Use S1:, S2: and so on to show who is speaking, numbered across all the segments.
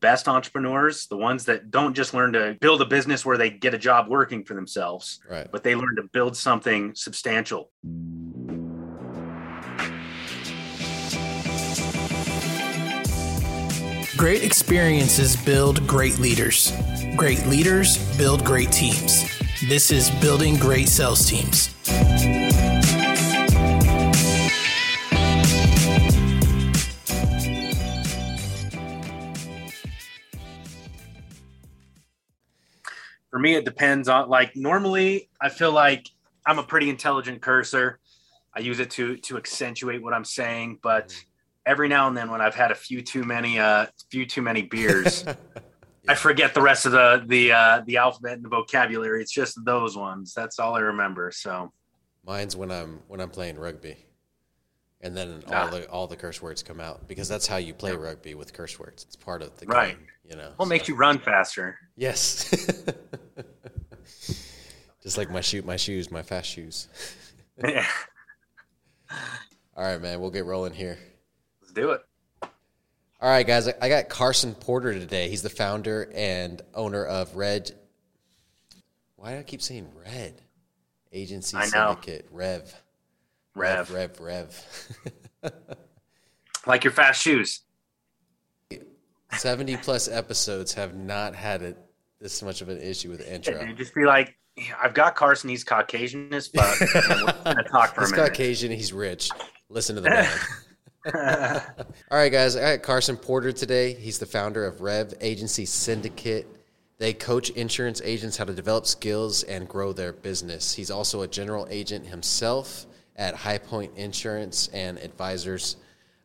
S1: best entrepreneurs, the ones that don't just learn to build a business where they get a job working for themselves,
S2: Right.
S1: but they learn to build something substantial.
S3: Great experiences build great leaders. Great leaders build great teams. This is Building Great Sales Teams.
S1: For me, it depends on like normally I feel like I'm a pretty intelligent cursor. I use it to to accentuate what I'm saying, but every now and then when I've had a few too many uh few too many beers, I forget the rest of the the uh the alphabet and the vocabulary. It's just those ones. That's all I remember. So
S2: Mine's when I'm when I'm playing rugby, and then all
S1: Ah.
S2: the all the curse words come out because that's how you play rugby with curse words. It's part of the
S1: Right.
S2: game, you know.
S1: what makes you run faster?
S2: Yes. Just like my shoot, my shoes, my fast shoes.
S1: Yeah,
S2: All right, man. We'll get rolling here.
S1: Let's do it.
S2: All right, guys. I- got Carson Porter today. He's the founder and owner of Red. Why do I keep saying Red? Agency
S1: I know.
S2: Syndicate Rev.
S1: Rev.
S2: Rev. Rev.
S1: Like your fast shoes.
S2: 70 plus episodes have not had it this is much of an issue with the intro.
S1: Dude, just be like, I've got Carson. He's Caucasian as fuck. and we're gonna talk for a
S2: He's
S1: minute.
S2: Caucasian. He's rich. Listen to the man. All right, guys. I got Carson Porter today. He's the founder of Rev Agency Syndicate. They coach insurance agents how to develop skills and grow their business. He's also a general agent himself at High Point Insurance and Advisors.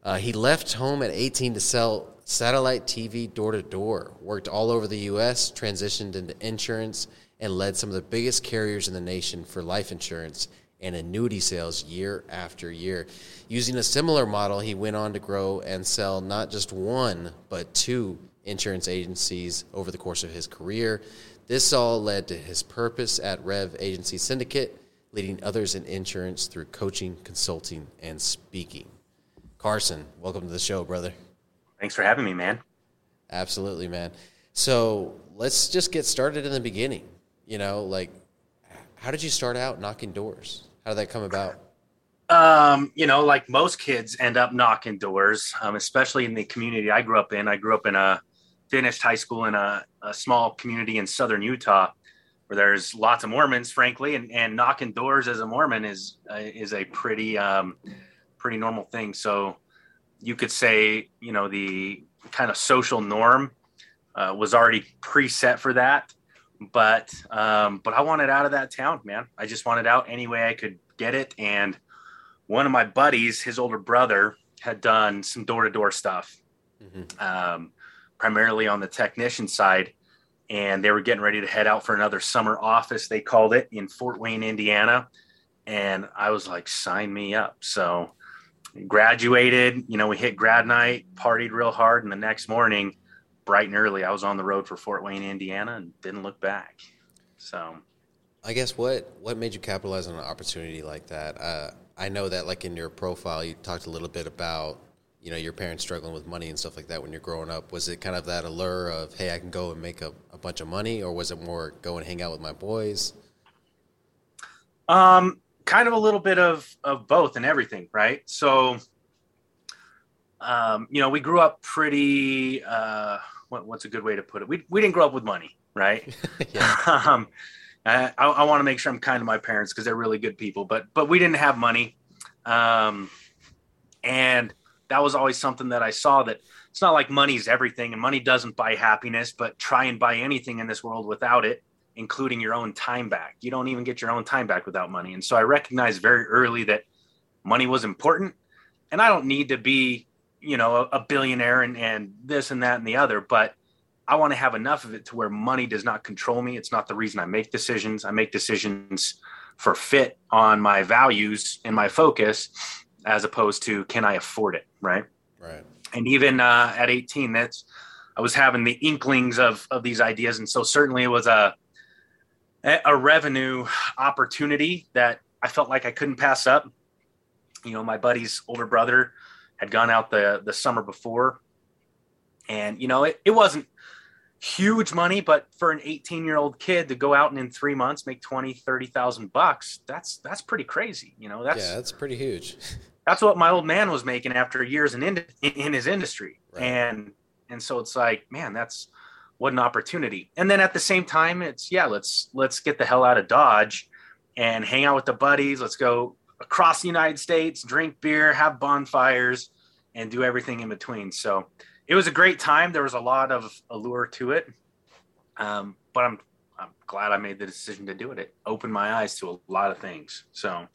S2: Uh, he left home at 18 to sell satellite TV door to door, worked all over the U.S., transitioned into insurance, and led some of the biggest carriers in the nation for life insurance and annuity sales year after year. Using a similar model, he went on to grow and sell not just one, but two insurance agencies over the course of his career. This all led to his purpose at Rev Agency Syndicate, leading others in insurance through coaching, consulting, and speaking. Carson, welcome to the show, brother.
S1: Thanks for having me, man.
S2: Absolutely, man. So let's just get started in the beginning. You know, like, how did you start out knocking doors? How did that come about?
S1: Um, you know, like most kids end up knocking doors, um, especially in the community I grew up in. I grew up in a finished high school in a, a small community in southern Utah where there's lots of Mormons, frankly, and, and knocking doors as a Mormon is uh, is a pretty um, pretty normal thing. So you could say, you know, the kind of social norm uh, was already preset for that. But um, but I wanted out of that town, man. I just wanted out any way I could get it. And one of my buddies, his older brother, had done some door to door stuff,
S2: Mhm.
S1: um, primarily on the technician side. And they were getting ready to head out for another summer office, they called it, in Fort Wayne, Indiana. And I was like, sign me up. So graduated, you know, we hit grad night, partied real hard. And the next morning, bright and early, I was on the road for Fort Wayne, Indiana, and didn't look back. So
S2: I guess what what made you capitalize on an opportunity like that? Uh, I know that, like in your profile, you talked a little bit about you know your parents struggling with money and stuff like that when you're growing up. Was it kind of that allure of hey, I can go and make a, a bunch of money, or was it more go and hang out with my boys?
S1: Um, kind of a little bit of of both and everything, right? So, um, you know, we grew up pretty. Uh, what, what's a good way to put it? We we didn't grow up with money, right?
S2: yeah,
S1: um, I, I, I want to make sure I'm kind to my parents because they're really good people, but but we didn't have money, um, and that was always something that I saw that it's not like money's everything, and money doesn't buy happiness, but try and buy anything in this world without it, including your own time back. You don't even get your own time back without money, and so I recognized very early that money was important, and I don't need to be, you know, a, a billionaire and and this and that and the other, but I want to have enough of it to where money does not control me. It's not the reason I make decisions. I make decisions for fit on my values and my focus, as opposed to can I afford it, right?
S2: right.
S1: And even uh, at 18, that's I was having the inklings of of these ideas, and so certainly it was a a revenue opportunity that I felt like I couldn't pass up. You know, my buddy's older brother had gone out the the summer before And, you know, it, it wasn't huge money, but for an 18 year old kid to go out and in three months make 20, 30,000 bucks, that's, that's pretty crazy. You know, that's,
S2: yeah, that's pretty huge.
S1: that's what my old man was making after years in, in, in his industry. Right. And, and so it's like, man, that's what an opportunity. And then at the same time, it's, yeah, let's, let's get the hell out of Dodge and hang out with the buddies. Let's go across the United States, drink beer, have bonfires, and do everything in between. So it was a great time. There was a lot of allure to it, um, but I'm I'm glad I made the decision to do it. It opened my eyes to a lot of things. So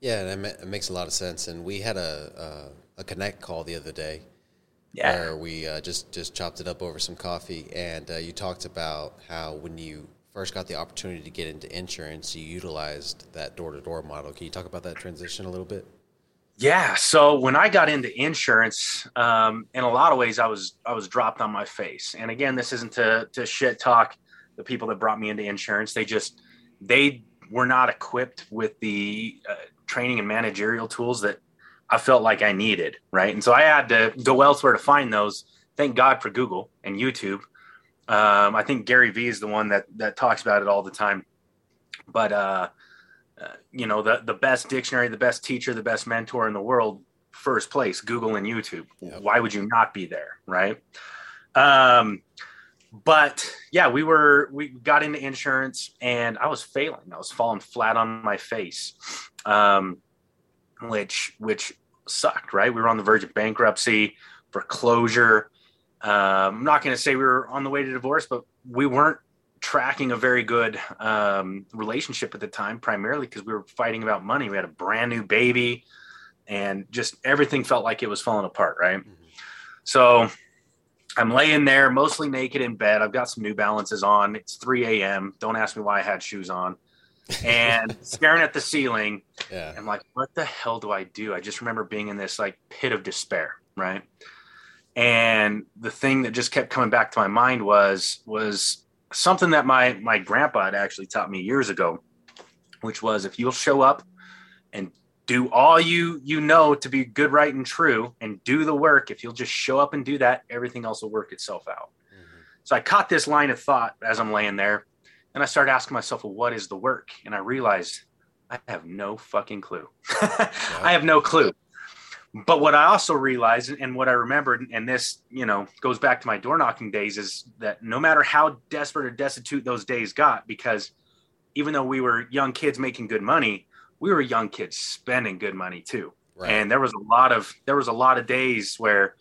S2: yeah, it makes a lot of sense. And we had a a, a connect call the other day.
S1: Yeah.
S2: Where we uh, just just chopped it up over some coffee, and uh, you talked about how when you first got the opportunity to get into insurance, you utilized that door to door model. Can you talk about that transition a little bit?
S1: Yeah. So when I got into insurance, um, in a lot of ways, I was I was dropped on my face. And again, this isn't to to shit talk the people that brought me into insurance. They just they were not equipped with the uh, training and managerial tools that I felt like I needed. Right. And so I had to go elsewhere to find those. Thank God for Google and YouTube. Um, I think Gary Vee is the one that that talks about it all the time. But uh, uh, you know, the the best dictionary, the best teacher, the best mentor in the world, first place, Google and YouTube. Yep. Why would you not be there, right? Um, but yeah, we were we got into insurance, and I was failing. I was falling flat on my face, um, which which sucked. Right, we were on the verge of bankruptcy, foreclosure um, I'm not going to say we were on the way to divorce, but we weren't tracking a very good um, relationship at the time, primarily because we were fighting about money. We had a brand new baby, and just everything felt like it was falling apart. Right. Mm-hmm. So I'm laying there, mostly naked in bed. I've got some New Balances on. It's 3 a.m. Don't ask me why I had shoes on. And staring at the ceiling. Yeah. I'm like, what the hell do I do? I just remember being in this like pit of despair. Right. And the thing that just kept coming back to my mind was was something that my my grandpa had actually taught me years ago, which was if you'll show up and do all you you know to be good, right, and true, and do the work. If you'll just show up and do that, everything else will work itself out. Mm-hmm. So I caught this line of thought as I'm laying there, and I started asking myself, well, what is the work? And I realized I have no fucking clue. I have no clue. But what I also realized and what I remembered, and this, you know, goes back to my door knocking days, is that no matter how desperate or destitute those days got, because even though we were young kids making good money, we were young kids spending good money too. Right. And there was a lot of there was a lot of days where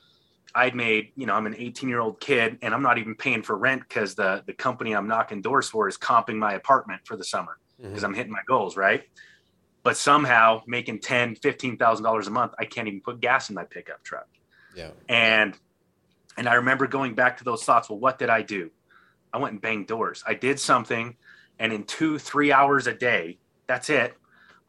S1: I'd made, you know, I'm an 18 year old kid and I'm not even paying for rent because the the company I'm knocking doors for is comping my apartment for the summer because mm-hmm. I'm hitting my goals, right? but somehow making ten, fifteen thousand dollars a month, I can't even put gas in my pickup truck.
S2: Yeah.
S1: And and I remember going back to those thoughts. Well, what did I do? I went and banged doors. I did something, and in two, three hours a day, that's it.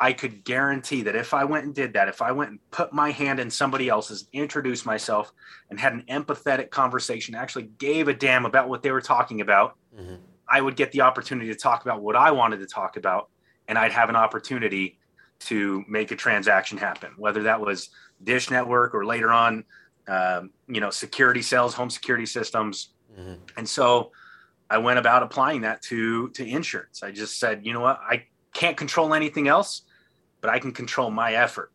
S1: I could guarantee that if I went and did that, if I went and put my hand in somebody else's, introduced myself, and had an empathetic conversation, actually gave a damn about what they were talking about, mm-hmm. I would get the opportunity to talk about what I wanted to talk about, and I'd have an opportunity to make a transaction happen, whether that was Dish Network or later on, um, you know, security sales, home security systems. Mm-hmm. And so I went about applying that to to insurance. I just said, you know what, I can't control anything else, but I can control my effort.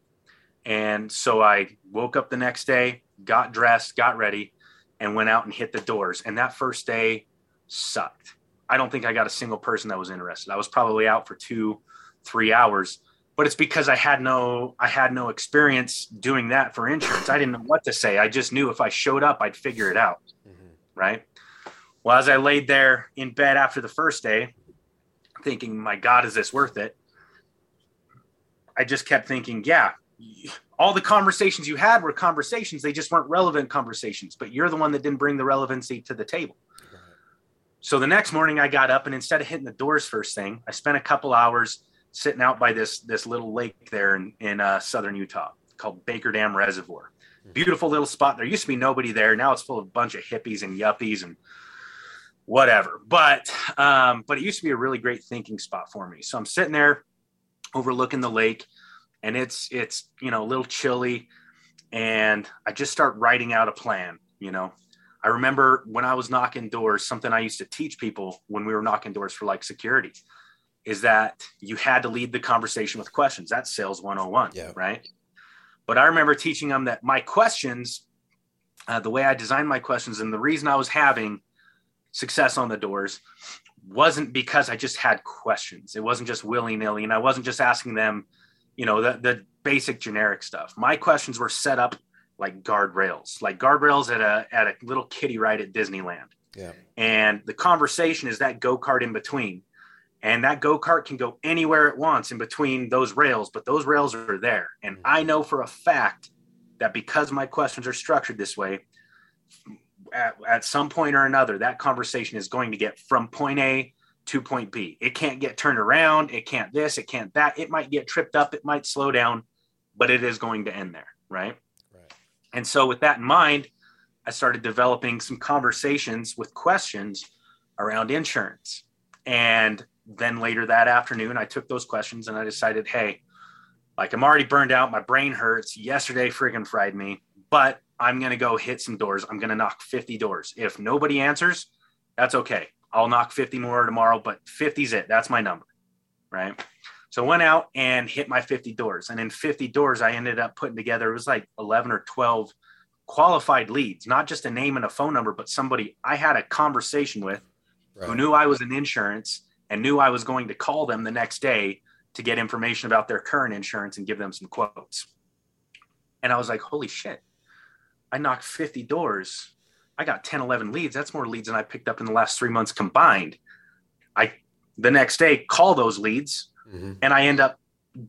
S1: And so I woke up the next day, got dressed, got ready, and went out and hit the doors. And that first day sucked. I don't think I got a single person that was interested. I was probably out for two, three hours but it's because I had no I had no experience doing that for insurance. I didn't know what to say. I just knew if I showed up, I'd figure it out. Mm-hmm. Right. Well, as I laid there in bed after the first day, thinking, "My God, is this worth it?" I just kept thinking, "Yeah, all the conversations you had were conversations. They just weren't relevant conversations. But you're the one that didn't bring the relevancy to the table." So the next morning, I got up and instead of hitting the doors first thing, I spent a couple hours sitting out by this this little lake there in in uh, southern Utah called Baker Dam Reservoir. Hmm. Beautiful little spot. There used to be nobody there. Now it's full of a bunch of hippies and yuppies and whatever. But um, but it used to be a really great thinking spot for me. So I'm sitting there overlooking the lake, and it's it's you know a little chilly, and I just start writing out a plan. You know, I remember when I was knocking doors, something I used to teach people when we were knocking doors for like security is that you had to lead the conversation with questions. That's sales 101,
S2: Yeah.
S1: right? But I remember teaching them that my questions, uh, the way I designed my questions, and the reason I was having success on the doors wasn't because I just had questions. It wasn't just willy nilly, and I wasn't just asking them, you know, the, the basic generic stuff. My questions were set up like guardrails, like guardrails at a at a little kiddie ride at Disneyland.
S2: Yeah.
S1: And the conversation is that go kart in between. And that go kart can go anywhere it wants in between those rails, but those rails are there. And mm-hmm. I know for a fact that because my questions are structured this way, at, at some point or another, that conversation is going to get from point A to point B. It can't get turned around. It can't this, it can't that. It might get tripped up. It might slow down, but it is going to end there. Right.
S2: Right.
S1: And so, with that in mind, I started developing some conversations with questions around insurance. And then later that afternoon, I took those questions and I decided, hey, like I'm already burned out. My brain hurts. Yesterday friggin' fried me, but I'm going to go hit some doors. I'm going to knock 50 doors. If nobody answers, that's okay. I'll knock 50 more tomorrow, but 50's it. That's my number. Right. So I went out and hit my 50 doors. And in 50 doors, I ended up putting together, it was like 11 or 12 qualified leads, not just a name and a phone number, but somebody I had a conversation with
S2: Right.
S1: who knew I was in insurance and knew I was going to call them the next day to get information about their current insurance and give them some quotes. And I was like, holy shit, I knocked 50 doors. I got 10, 11 leads. That's more leads than I picked up in the last three months combined. I, the next day, call those leads
S2: Mhm.
S1: and I end up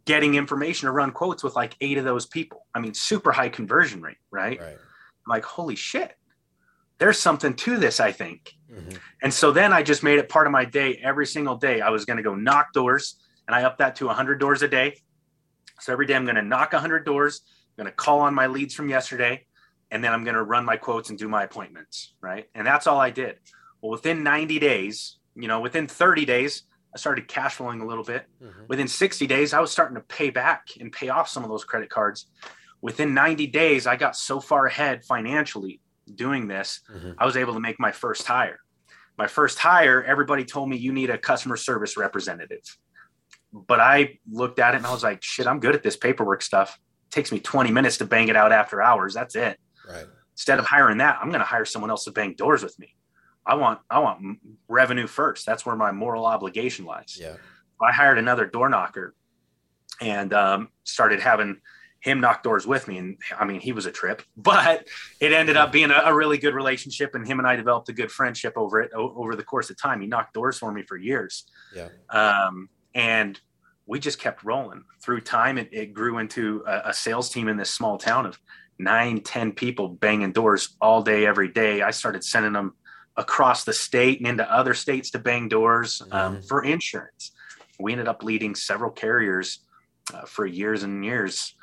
S1: getting information to run quotes with like eight of those people. I mean, super high conversion rate, right?
S2: Right.
S1: I'm like, holy shit, there's something to this, I think.
S2: Mhm.
S1: And so then I just made it part of my day every single day. I was going to go knock doors and I upped that to 100 doors a day. So every day I'm going to knock 100 doors, I'm going to call on my leads from yesterday, and then I'm going to run my quotes and do my appointments. Right. And that's all I did. Well, within 90 days, you know, within 30 days, I started cash flowing a little bit.
S2: Mhm.
S1: Within 60 days, I was starting to pay back and pay off some of those credit cards. Within 90 days, I got so far ahead financially doing this,
S2: Mhm.
S1: I was able to make my first hire. My first hire, everybody told me you need a customer service representative. But I looked at it and I was like, shit, I'm good at this paperwork stuff. It takes me 20 minutes to bang it out after hours. That's it.
S2: Right.
S1: Instead of hiring that, I'm going to hire someone else to bang doors with me. I want I want revenue first. That's where my moral obligation lies.
S2: Yeah.
S1: I hired another door knocker and um, started having him knock doors with me. And I mean, he was a trip, but it ended up being a, a really good relationship. And him and I developed a good friendship over it o- over the course of time. He knocked doors for me for years.
S2: Yeah.
S1: Um, and we just kept rolling through time. It, it grew into a, a sales team in this small town of nine, ten people banging doors all day, every day. I started sending them across the state and into other states to bang doors um,
S2: Mhm.
S1: for insurance. We ended up leading several carriers uh, for years and years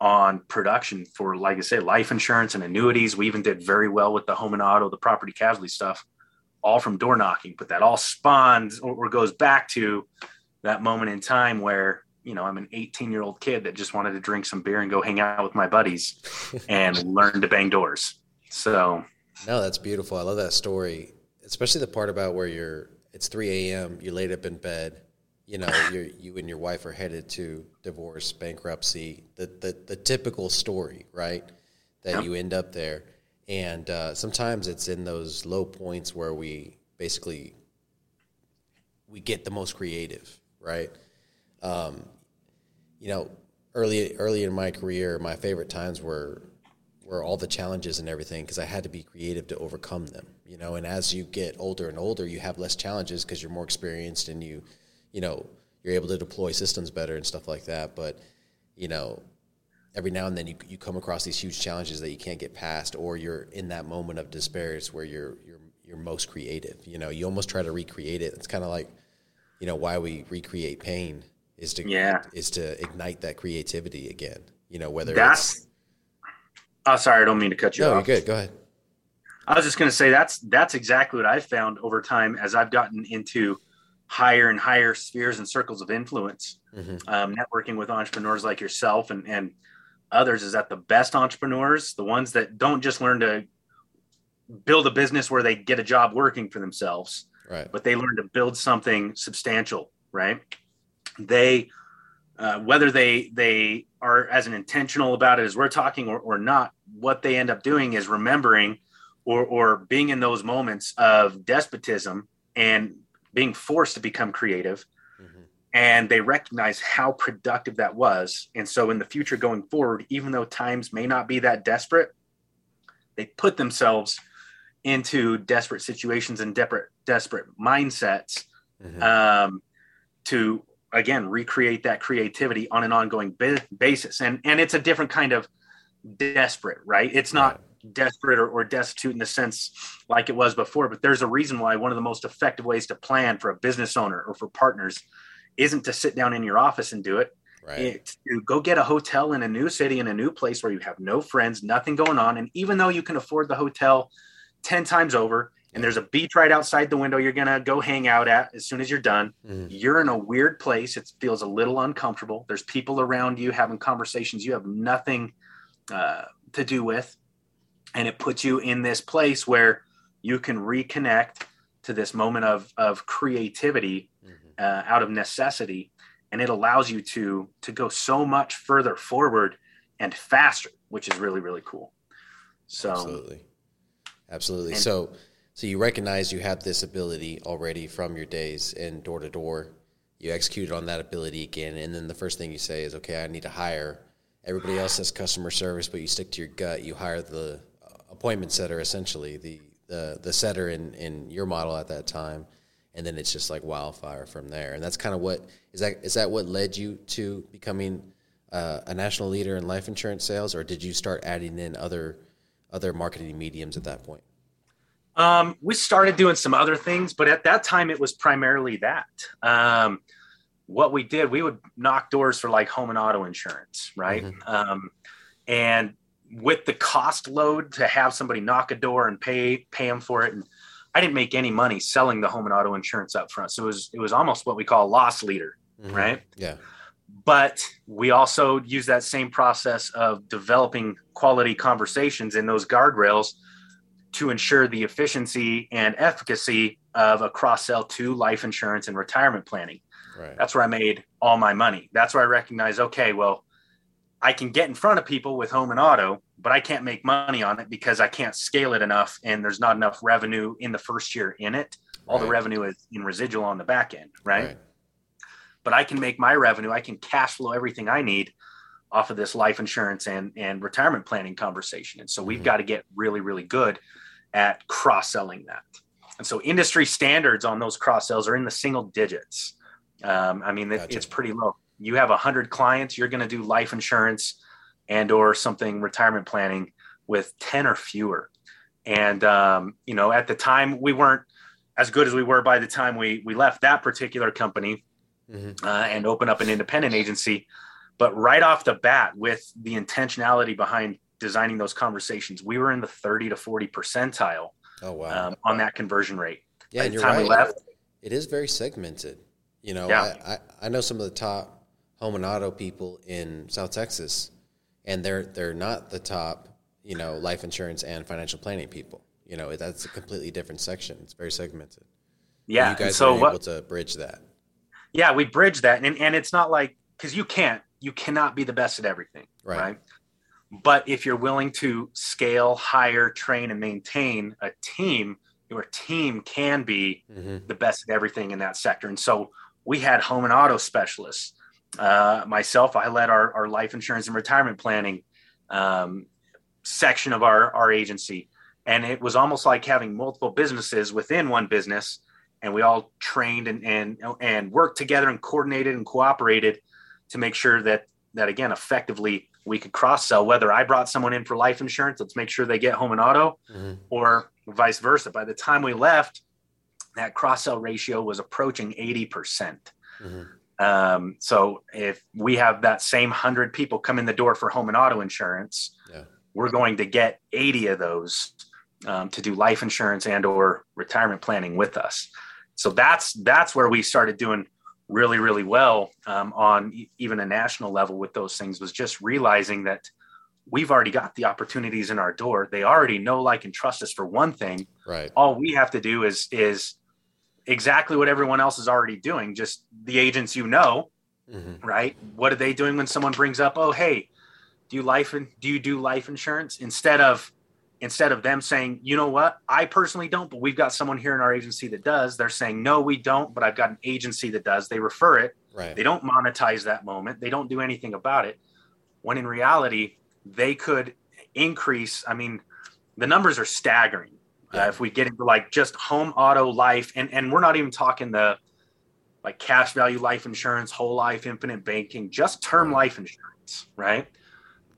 S1: on production for, like I say, life insurance and annuities. We even did very well with the home and auto, the property casualty stuff, all from door knocking. But that all spawns or goes back to that moment in time where you know I'm an 18 year old kid that just wanted to drink some beer and go hang out with my buddies and learn to bang doors. So
S2: No, that's beautiful. I love that story, especially the part about where you're. It's 3 a.m. you're laid up in bed. You know, you're, you and your wife are headed to divorce, bankruptcy, the the, the typical story, right? That
S1: Yep.
S2: you end up there, and uh, sometimes it's in those low points where we basically we get the most creative, right? Um, you know, early early in my career, my favorite times were were all the challenges and everything because I had to be creative to overcome them. You know, and as you get older and older, you have less challenges because you're more experienced and you, you know, you're able to deploy systems better and stuff like that. But you know, every now and then you, you come across these huge challenges that you can't get past, or you're in that moment of despair is where you're you're you're most creative. You know, you almost try to recreate it. It's kind of like, you know, why we recreate pain is to
S1: Yeah.
S2: is to ignite that creativity again. You know, whether it's
S1: that's. Oh, sorry, I don't mean to cut you
S2: no, you're good. Go ahead.
S1: I was just going to say that's that's exactly what I've found over time as I've gotten into higher and higher spheres and circles of influence,
S2: hmm
S1: um, networking with entrepreneurs like yourself and and others. Is that the best entrepreneurs, the ones that don't just learn to build a business where they get a job working for themselves,
S2: right?
S1: But they learn to build something substantial, right? They uh, whether they they are as an intentional about it as we're talking or, or not, what they end up doing is remembering or or being in those moments of despotism and being forced to become creative mm-hmm. and they recognize how productive that was and so in the future going forward even though times may not be that desperate they put themselves into desperate situations and desperate desperate mindsets mm-hmm. um, to again recreate that creativity on an ongoing basis and and it's a different kind of desperate right it's not right. desperate or, or destitute in the sense like it was before but there's a reason why one of the most effective ways to plan for a business owner or for partners isn't to sit down in your office and do it
S2: right.
S1: it's to go get a hotel in a new city in a new place where you have no friends nothing going on and even though you can afford the hotel 10 times over and there's a beach right outside the window you're gonna go hang out at as soon as you're done. Mm. you're in a weird place. It feels a little uncomfortable. There's people around you having conversations you have nothing uh, to do with. And it puts you in this place where you can reconnect to this moment of of creativity mm-hmm. uh, out of necessity. And it allows you to to go so much further forward and faster which is really really cool. So
S2: absolutely. Absolutely. So so you recognize you have this ability already from your days in door to door. You executed on that ability again, and then the first thing you say is, "Okay, I need to hire." Everybody else has customer service, but you stick to your gut. You hire the appointment setter, essentially the the the setter in in your model at that time, and then it's just like wildfire from there. And that's kind of what is that is that what led you to becoming uh, a national leader in life insurance sales, or did you start adding in other other marketing mediums at that point?
S1: Um, we started doing some other things, but at that time it was primarily that. Um, what we did, we would knock doors for like home and auto insurance, right? Mm-hmm. Um, and with the cost load to have somebody knock a door and pay pay them for it, and I didn't make any money selling the home and auto insurance up front, so it was it was almost what we call a loss leader, mm-hmm. right?
S2: Yeah.
S1: But we also use that same process of developing quality conversations in those guardrails to ensure the efficiency and efficacy of a cross sell to life insurance and retirement planning.
S2: Right.
S1: That's where I made all my money. That's where I recognize, okay, well, I can get in front of people with home and auto, but I can't make money on it because I can't scale it enough and there's not enough revenue in the first year in it. All right. the revenue is in residual on the back end, right? right? But I can make my revenue, I can cash flow everything I need off of this life insurance and and retirement planning conversation. And so we've mm-hmm. got to get really really good at cross selling that. And so industry standards on those cross sells are in the single digits. Um, I mean, it, gotcha. it's pretty low. You have a hundred clients, you're going to do life insurance and or something retirement planning with 10 or fewer. And, um, you know, at the time we weren't as good as we were by the time we, we left that particular company mm-hmm. uh, and open up an independent agency. But right off the bat with the intentionality behind designing those conversations, we were in the 30 to 40 percentile
S2: oh, wow.
S1: um, on that conversion rate.
S2: Yeah, you're right. Left, it is very segmented. You know, yeah. I, I, I, know some of the top home and auto people in South Texas, and they're they're not the top, you know, life insurance and financial planning people. You know, that's a completely different section. It's very segmented.
S1: Yeah,
S2: and you guys
S1: so
S2: are
S1: what,
S2: able to bridge that.
S1: Yeah, we bridge that, and and it's not like because you can't you cannot be the best at everything, right? right? But if you're willing to scale, hire, train, and maintain a team, your team can be mm-hmm. the best at everything in that sector. And so we had home and auto specialists. Uh, myself, I led our, our life insurance and retirement planning um, section of our, our agency. And it was almost like having multiple businesses within one business. And we all trained and, and, and worked together and coordinated and cooperated to make sure that, that again, effectively we could cross sell whether I brought someone in for life insurance, let's make sure they get home and auto, mm-hmm. or vice versa. By the time we left, that cross sell ratio was approaching 80%. percent mm hmm um, so if we have that same 100 people come in the door for home and auto insurance, yeah. we're going to get 80 of those um, to do life insurance and or retirement planning with us. So that's that's where we started doing really really well um, on even a national level with those things was just realizing that we've already got the opportunities in our door. They already know, like, and trust us for one thing.
S2: Right.
S1: All we have to do is is exactly what everyone else is already doing. Just the agents you know, mm-hmm. right? What are they doing when someone brings up, "Oh, hey, do you life and do you do life insurance?" Instead of instead of them saying, "You know what? I personally don't, but we've got someone here in our agency that does." They're saying, "No, we don't, but I've got an agency that does." They refer it.
S2: Right.
S1: They don't monetize that moment. They don't do anything about it. When in reality, they could increase. I mean, the numbers are staggering. Uh, yeah. Uh, if we get into like just home auto life, and and we're not even talking the like cash value life insurance, whole life, infinite banking, just term life insurance, right?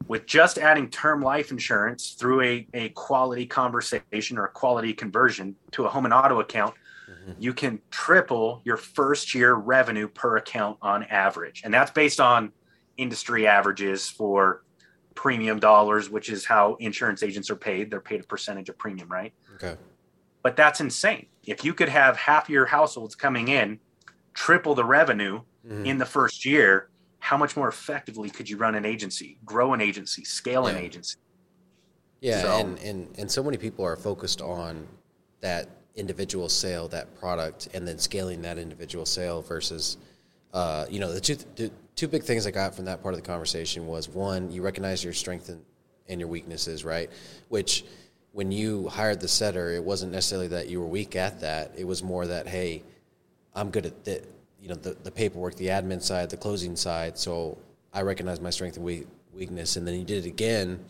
S1: With just adding term life insurance through a, a quality conversation or a quality conversion to a home and auto account, mm-hmm. you can triple your first year revenue per account on average. And that's based on industry averages for premium dollars, which is how insurance agents are paid. They're paid a percentage of premium, right?
S2: Okay.
S1: But that's insane. If you could have half your households coming in, triple the revenue mm-hmm. in the first year, how much more effectively could you run an agency, grow an agency, scale yeah. an agency?
S2: Yeah, so, and, and and so many people are focused on that individual sale, that product, and then scaling that individual sale versus, uh, you know, the two, the two big things I got from that part of the conversation was one, you recognize your strength and, and your weaknesses, right? Which when you hired the setter, it wasn't necessarily that you were weak at that. It was more that, hey, I'm good at the, you know, the, the paperwork, the admin side, the closing side. So I recognize my strength and weakness. And then you did it again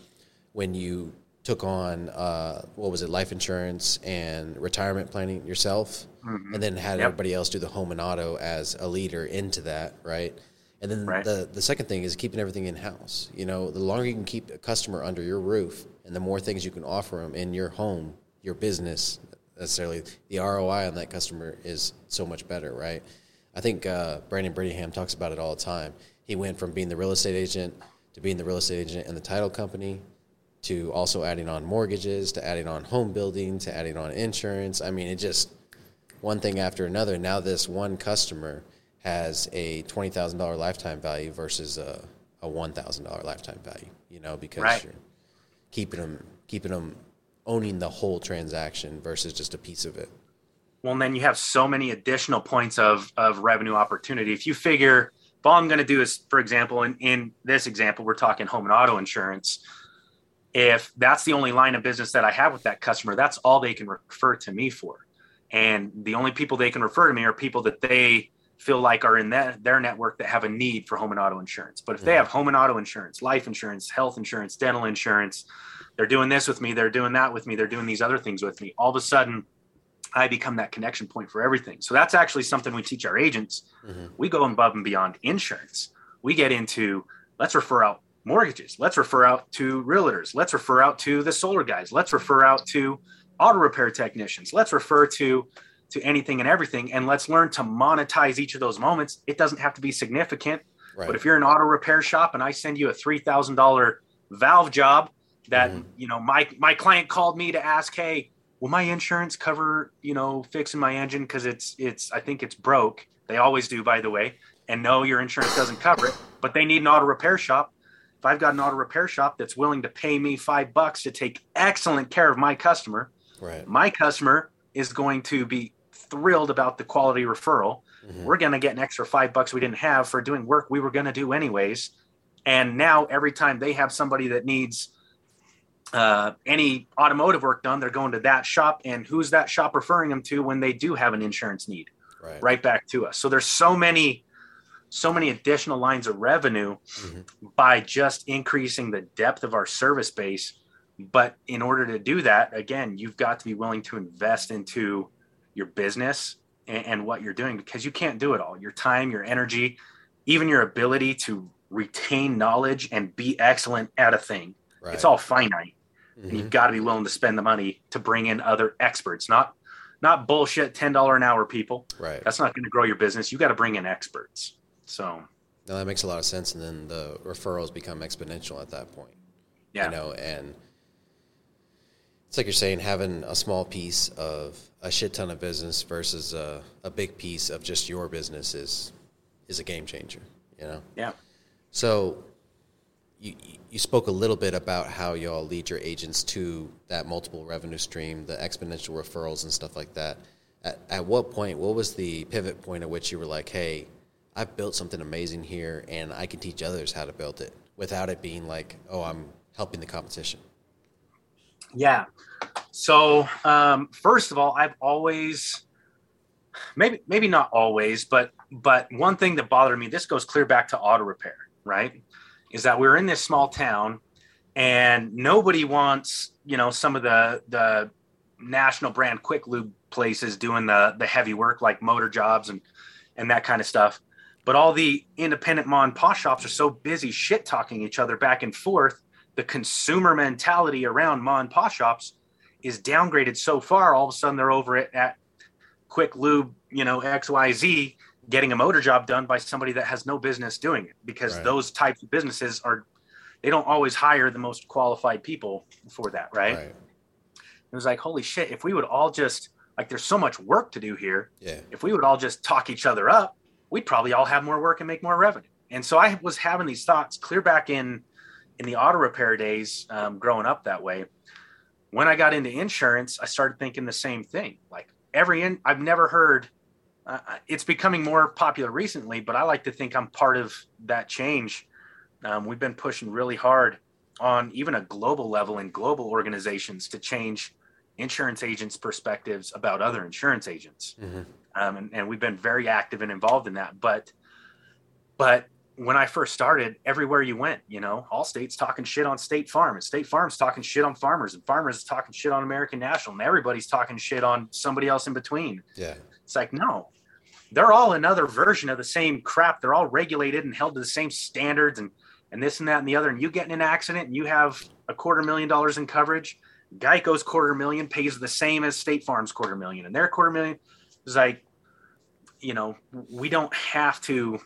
S2: when you took on uh, what was it, life insurance and retirement planning yourself, mm-hmm. and then had yep. everybody else do the home and auto as a leader into that, right? And then right. the the second thing is keeping everything in house. You know, the longer you can keep a customer under your roof, and the more things you can offer them in your home, your business, necessarily the ROI on that customer is so much better, right? I think uh, Brandon Brittingham talks about it all the time. He went from being the real estate agent to being the real estate agent in the title company to also adding on mortgages to adding on home building to adding on insurance. I mean, it just one thing after another. Now this one customer has a twenty thousand dollar lifetime value versus a, a one thousand dollar lifetime value. You know, because right. you're keeping them keeping them owning the whole transaction versus just a piece of it.
S1: Well, then you have so many additional points of of revenue opportunity. If you figure, if all I'm going to do is, for example, in in this example, we're talking home and auto insurance. If that's the only line of business that I have with that customer, that's all they can refer to me for. And the only people they can refer to me are people that they feel like are in that, their network that have a need for home and auto insurance. But if they have home and auto insurance, life insurance, health insurance, dental insurance, they're doing this with me, they're doing that with me, they're doing these other things with me. All of a sudden, I become that connection point for everything. So that's actually something we teach our agents. Mm-hmm. We go above and beyond insurance. We get into let's refer out mortgages, let's refer out to realtors, let's refer out to the solar guys, let's refer out to auto repair technicians, let's refer to to anything and everything and let's learn to monetize each of those moments it doesn't have to be significant right. but if you're an auto repair shop and i send you a $3000 valve job that mm-hmm. you know my my client called me to ask hey will my insurance cover you know fixing my engine because it's it's i think it's broke they always do by the way and no your insurance doesn't cover it but they need an auto repair shop if i've got an auto repair shop that's willing to pay me five bucks to take excellent care of my customer
S2: right.
S1: my customer is going to be thrilled about the quality referral. Mm-hmm. We're going to get an extra five bucks we didn't have for doing work we were going to do anyways. And now every time they have somebody that needs uh, any automotive work done, they're going to that shop. And who's that shop referring them to when they do have an insurance need?
S2: Right,
S1: right back to us. So there's so many, so many additional lines of revenue mm-hmm. by just increasing the depth of our service base. But in order to do that, again, you've got to be willing to invest into your business and, and what you're doing because you can't do it all. Your time, your energy, even your ability to retain knowledge and be excellent at a thing. Right. It's all finite. Mm-hmm. And you've got to be willing to spend the money to bring in other experts, not not bullshit ten dollar an hour people.
S2: Right.
S1: That's not going to grow your business. You got to bring in experts. So.
S2: No, that makes a lot of sense, and then the referrals become exponential at that point.
S1: Yeah.
S2: You know, and it's like you're saying, having a small piece of a shit ton of business versus a, a big piece of just your business is is a game changer. You know.
S1: Yeah.
S2: So you, you spoke a little bit about how y'all lead your agents to that multiple revenue stream, the exponential referrals and stuff like that. At, at what point, what was the pivot point at which you were like, hey, I've built something amazing here and I can teach others how to build it without it being like, oh, I'm helping the competition?
S1: Yeah. So, um, first of all, I've always, maybe, maybe not always, but, but one thing that bothered me, this goes clear back to auto repair, right? Is that we are in this small town and nobody wants you know some of the the national brand quick lube places doing the the heavy work like motor jobs and and that kind of stuff. But all the independent mom and pop shops are so busy shit talking each other back and forth. The consumer mentality around mom and pop shops is downgraded so far. All of a sudden they're over it at quick lube you know xyz getting a motor job done by somebody that has no business doing it because right. those types of businesses are they don't always hire the most qualified people for that right? right. It was like holy shit if we would all just like there's so much work to do here.
S2: Yeah.
S1: If we would all just talk each other up we'd probably all have more work and make more revenue. And so i was having these thoughts clear back in in the auto repair days um, growing up that way. When i got into insurance i started thinking the same thing. Like every in i've never heard uh, it's becoming more popular recently, but I like to think I'm part of that change. Um, we've been pushing really hard on even a global level in global organizations to change insurance agents' perspectives about other insurance agents. Mm-hmm. Um, and, and, we've been very active and involved in that. But, but when I first started, everywhere you went, you know, Allstate's talking shit on State Farm, and State Farm's talking shit on farmers, and farmers is talking shit on American National, and everybody's talking shit on somebody else in between.
S2: Yeah,
S1: it's like no, they're all another version of the same crap. They're all regulated and held to the same standards and and this and that and the other. And you get in an accident and you have a quarter million dollars in coverage. Geico's quarter million pays the same as State Farm's quarter million, and their quarter million is like, you know, we don't have to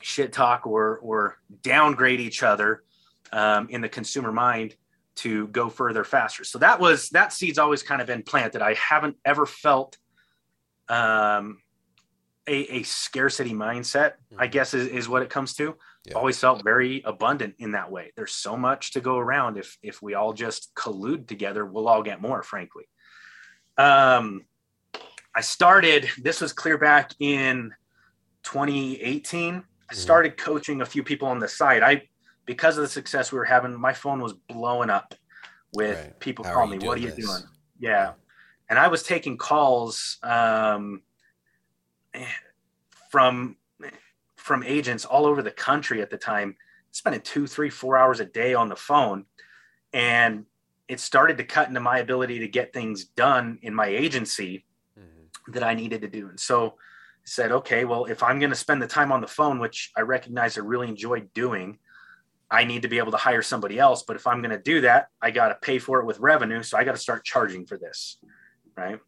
S1: shit talk or or downgrade each other um, in the consumer mind to go further faster. So that was that seed's always kind of been planted. I haven't ever felt um, a, a scarcity mindset, mm-hmm. I guess is, is what it comes to. Yeah. Always felt very abundant in that way. There's so much to go around. If if we all just collude together, we'll all get more, frankly. Um I started, this was clear back in 2018. I mm-hmm. started mm-hmm. coaching a few people on the site. I because of the success we were having, my phone was blowing up with right. people calling me, What are you this? doing? Yeah. And I was taking calls um from from agents all over the country at the time, spending two, three, four hours a day on the phone, and it started to cut into my ability to get things done in my agency mm-hmm. that I needed to do. And so I said, okay, well, if I'm going to spend the time on the phone, which I recognize I really enjoy doing, I need to be able to hire somebody else. But if I'm going to do that, I got to pay for it with revenue. So I got to start charging for this. Right.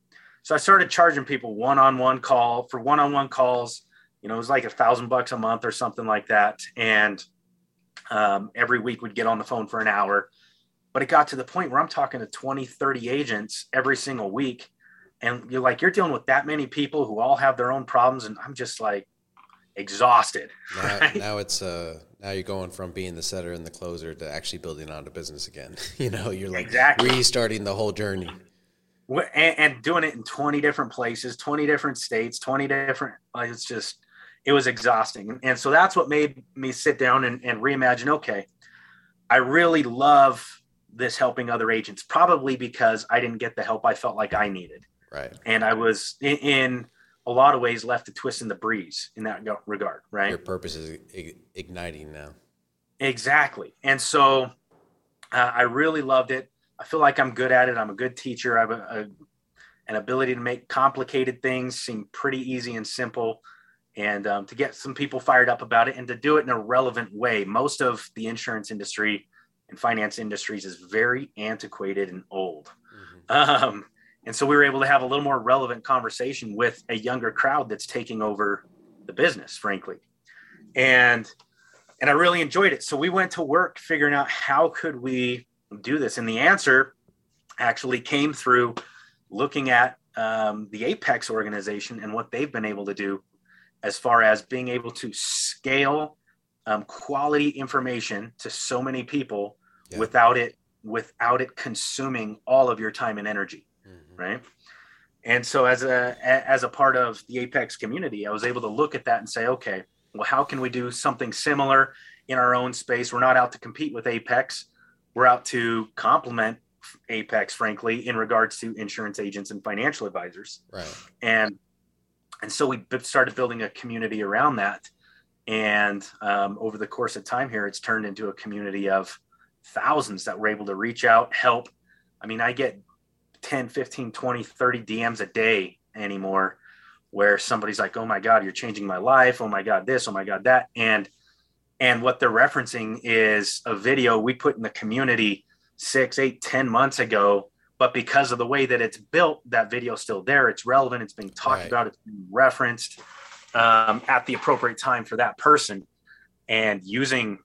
S1: So I started charging people one-on-one call for one-on-one calls. You know, it was like a thousand bucks a month or something like that. And um, every week we'd get on the phone for an hour. But it got to the point where I'm talking to 20, 30 agents every single week. And you're like, you're dealing with that many people who all have their own problems. And I'm just like exhausted.
S2: Now, right? now it's, uh, now you're going from being the setter and the closer to actually building on a business again. you know, you're like exactly. restarting the whole journey
S1: and, and, doing it in 20 different places 20 different states 20 different like it's just it was exhausting. And so that's what made me sit down and, and reimagine okay i really love this helping other agents probably because i didn't get the help i felt like i needed.
S2: Right.
S1: And i was in, in a lot of ways left to twist in the breeze in that regard right?
S2: Your purpose is igniting now.
S1: Exactly. And so uh, i really loved it I feel like I'm good at it. I'm a good teacher. I have a, a, an ability to make complicated things seem pretty easy and simple, and um, to get some people fired up about it and to do it in a relevant way. Most of the insurance industry and finance industries is very antiquated and old. Mm-hmm. Um, and so we were able to have a little more relevant conversation with a younger crowd that's taking over the business, frankly. And and I really enjoyed it. So we went to work figuring out how could we do this? And the answer actually came through looking at um, the Apex organization and what they've been able to do as far as being able to scale um, quality information to so many people
S2: Yeah.
S1: without it without it consuming all of your time and energy
S2: Mhm.
S1: right and so as a- as a part of the apex community i was able to look at that and say okay well how can we do something similar in our own space we're not out to compete with apex we're out to complement apex frankly in regards to insurance agents and financial advisors.
S2: Right.
S1: and and so we started building a community around that. And um, over the course of time here it's turned into a community of thousands that were able to reach out help. I mean i get 10 15 20 30 dms a day anymore where somebody's like oh my god you're changing my life. Oh my god this. Oh my god that. And and what they're referencing is a video we put in the community six eight ten months ago. But because of the way that it's built that video's still there. It's relevant. It's being talked
S2: Right.
S1: about. It's being referenced um, at the appropriate time for that person. And using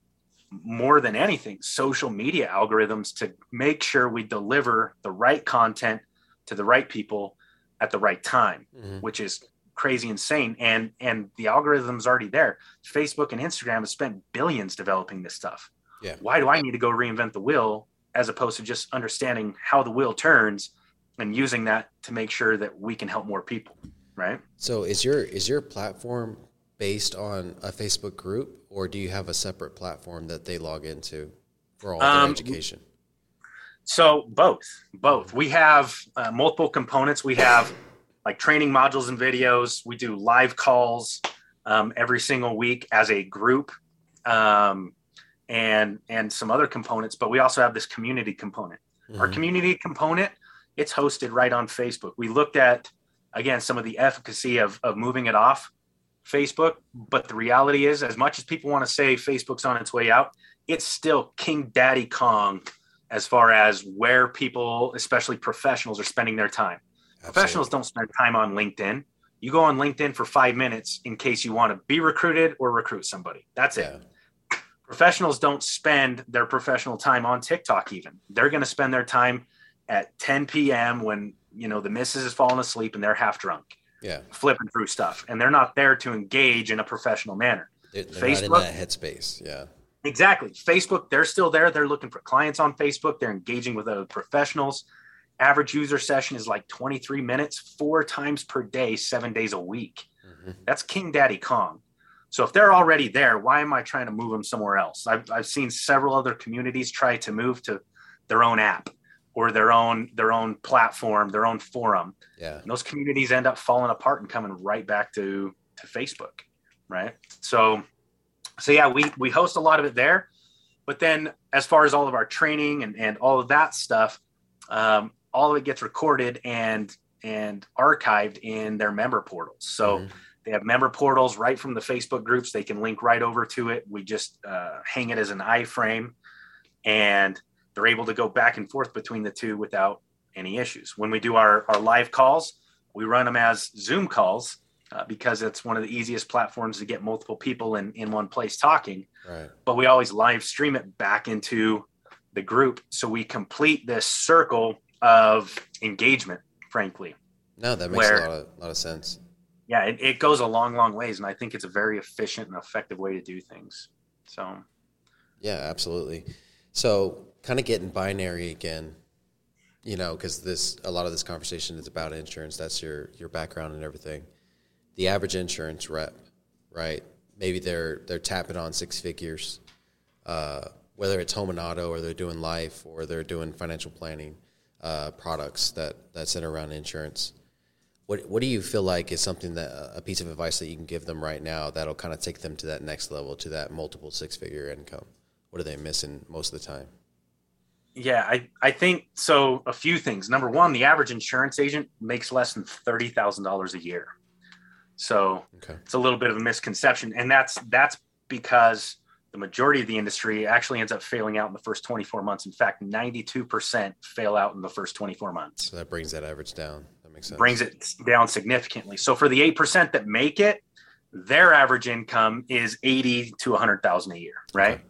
S1: more than anything social media algorithms to make sure we deliver the right content to the right people at the right time
S2: Mhm.
S1: which is crazy insane and and the algorithm's already there facebook and instagram have spent billions developing this stuff
S2: Yeah.
S1: why do i need to go reinvent the wheel as opposed to just understanding how the wheel turns and using that to make sure that we can help more people right
S2: So is your is your platform based on a Facebook group, or do you have a separate platform that they log into for all their
S1: Um,
S2: education?
S1: So both, both. We have uh, multiple components. We have like training modules and videos. We do live calls um, every single week as a group, um, and and some other components. But we also have this community component. Our
S2: Mhm.
S1: community component, it's hosted right on Facebook. We looked at again some of the efficacy of of moving it off Facebook, but the reality is, as much as people want to say Facebook's on its way out, it's still King Daddy Kong as far as where people, especially professionals, are spending their time. Professionals don't spend time on LinkedIn. You go on LinkedIn for five minutes in case you want to be recruited or recruit somebody. That's it
S2: Absolutely.
S1: professionals don't spend their professional time on TikTok even. They're going to spend their time at 10 p.m. when, you know, the missus is falling asleep and they're half drunk,
S2: Yeah. Yeah.
S1: flipping through stuff. And they're not there to engage in a professional manner.
S2: They're, they're not in that headspace. Yeah.
S1: Exactly. Facebook, they're still there. They're looking for clients on Facebook. They're engaging with other professionals. Average user session is like 23 minutes, four times per day, seven days a week.
S2: Mhm.
S1: That's King Daddy Kong. So if they're already there, why am I trying to move them somewhere else? I've, I've seen several other communities try to move to their own app or their own their own platform, their own forum.
S2: Yeah.
S1: And those communities end up falling apart and coming right back to to Facebook, right? So so yeah, we we host a lot of it there. But then as far as all of our training and, and all of that stuff, um, all of it gets recorded and and archived in their member portals. So
S2: Mhm.
S1: they have member portals right from the Facebook groups. They can link right over to it. We just uh, hang it as an iframe, and they're able to go back and forth between the two without any issues. When we do our, our live calls, we run them as Zoom calls uh, because it's one of the easiest platforms to get multiple people in, in one place talking.
S2: Right.
S1: But we always live stream it back into the group. So we complete this circle of engagement, frankly.
S2: No, that makes
S1: Where-
S2: a lot of lot of sense.
S1: yeah, it, it goes a long, long ways, and I think it's a very efficient and effective way to do things. So,
S2: Yeah, absolutely. So, kind of getting binary again, you know, because this a lot of this conversation is about insurance. That's your your background and everything. The average insurance rep, right? Maybe they're they're tapping on six figures, uh, whether it's home and auto or they're doing life or they're doing financial planning uh, products that that center around insurance. What what do you feel like is something that a piece of advice that you can give them right now that'll kind of take them to that next level, to that multiple six figure income? What are they missing most of the time?
S1: yeah, I, I think so. A few things. Number one, the average insurance agent makes less than $30,000 a year. So
S2: Okay.
S1: it's a little bit of a misconception. And that's, that's because the majority of the industry actually ends up failing out in the first 24 months. In fact, 92% fail out in the first 24 months.
S2: So that brings that average down. That makes sense.
S1: brings it down significantly. So for the eight percent that make it, their average income is eighty to hundred thousand a year, right?
S2: Okay.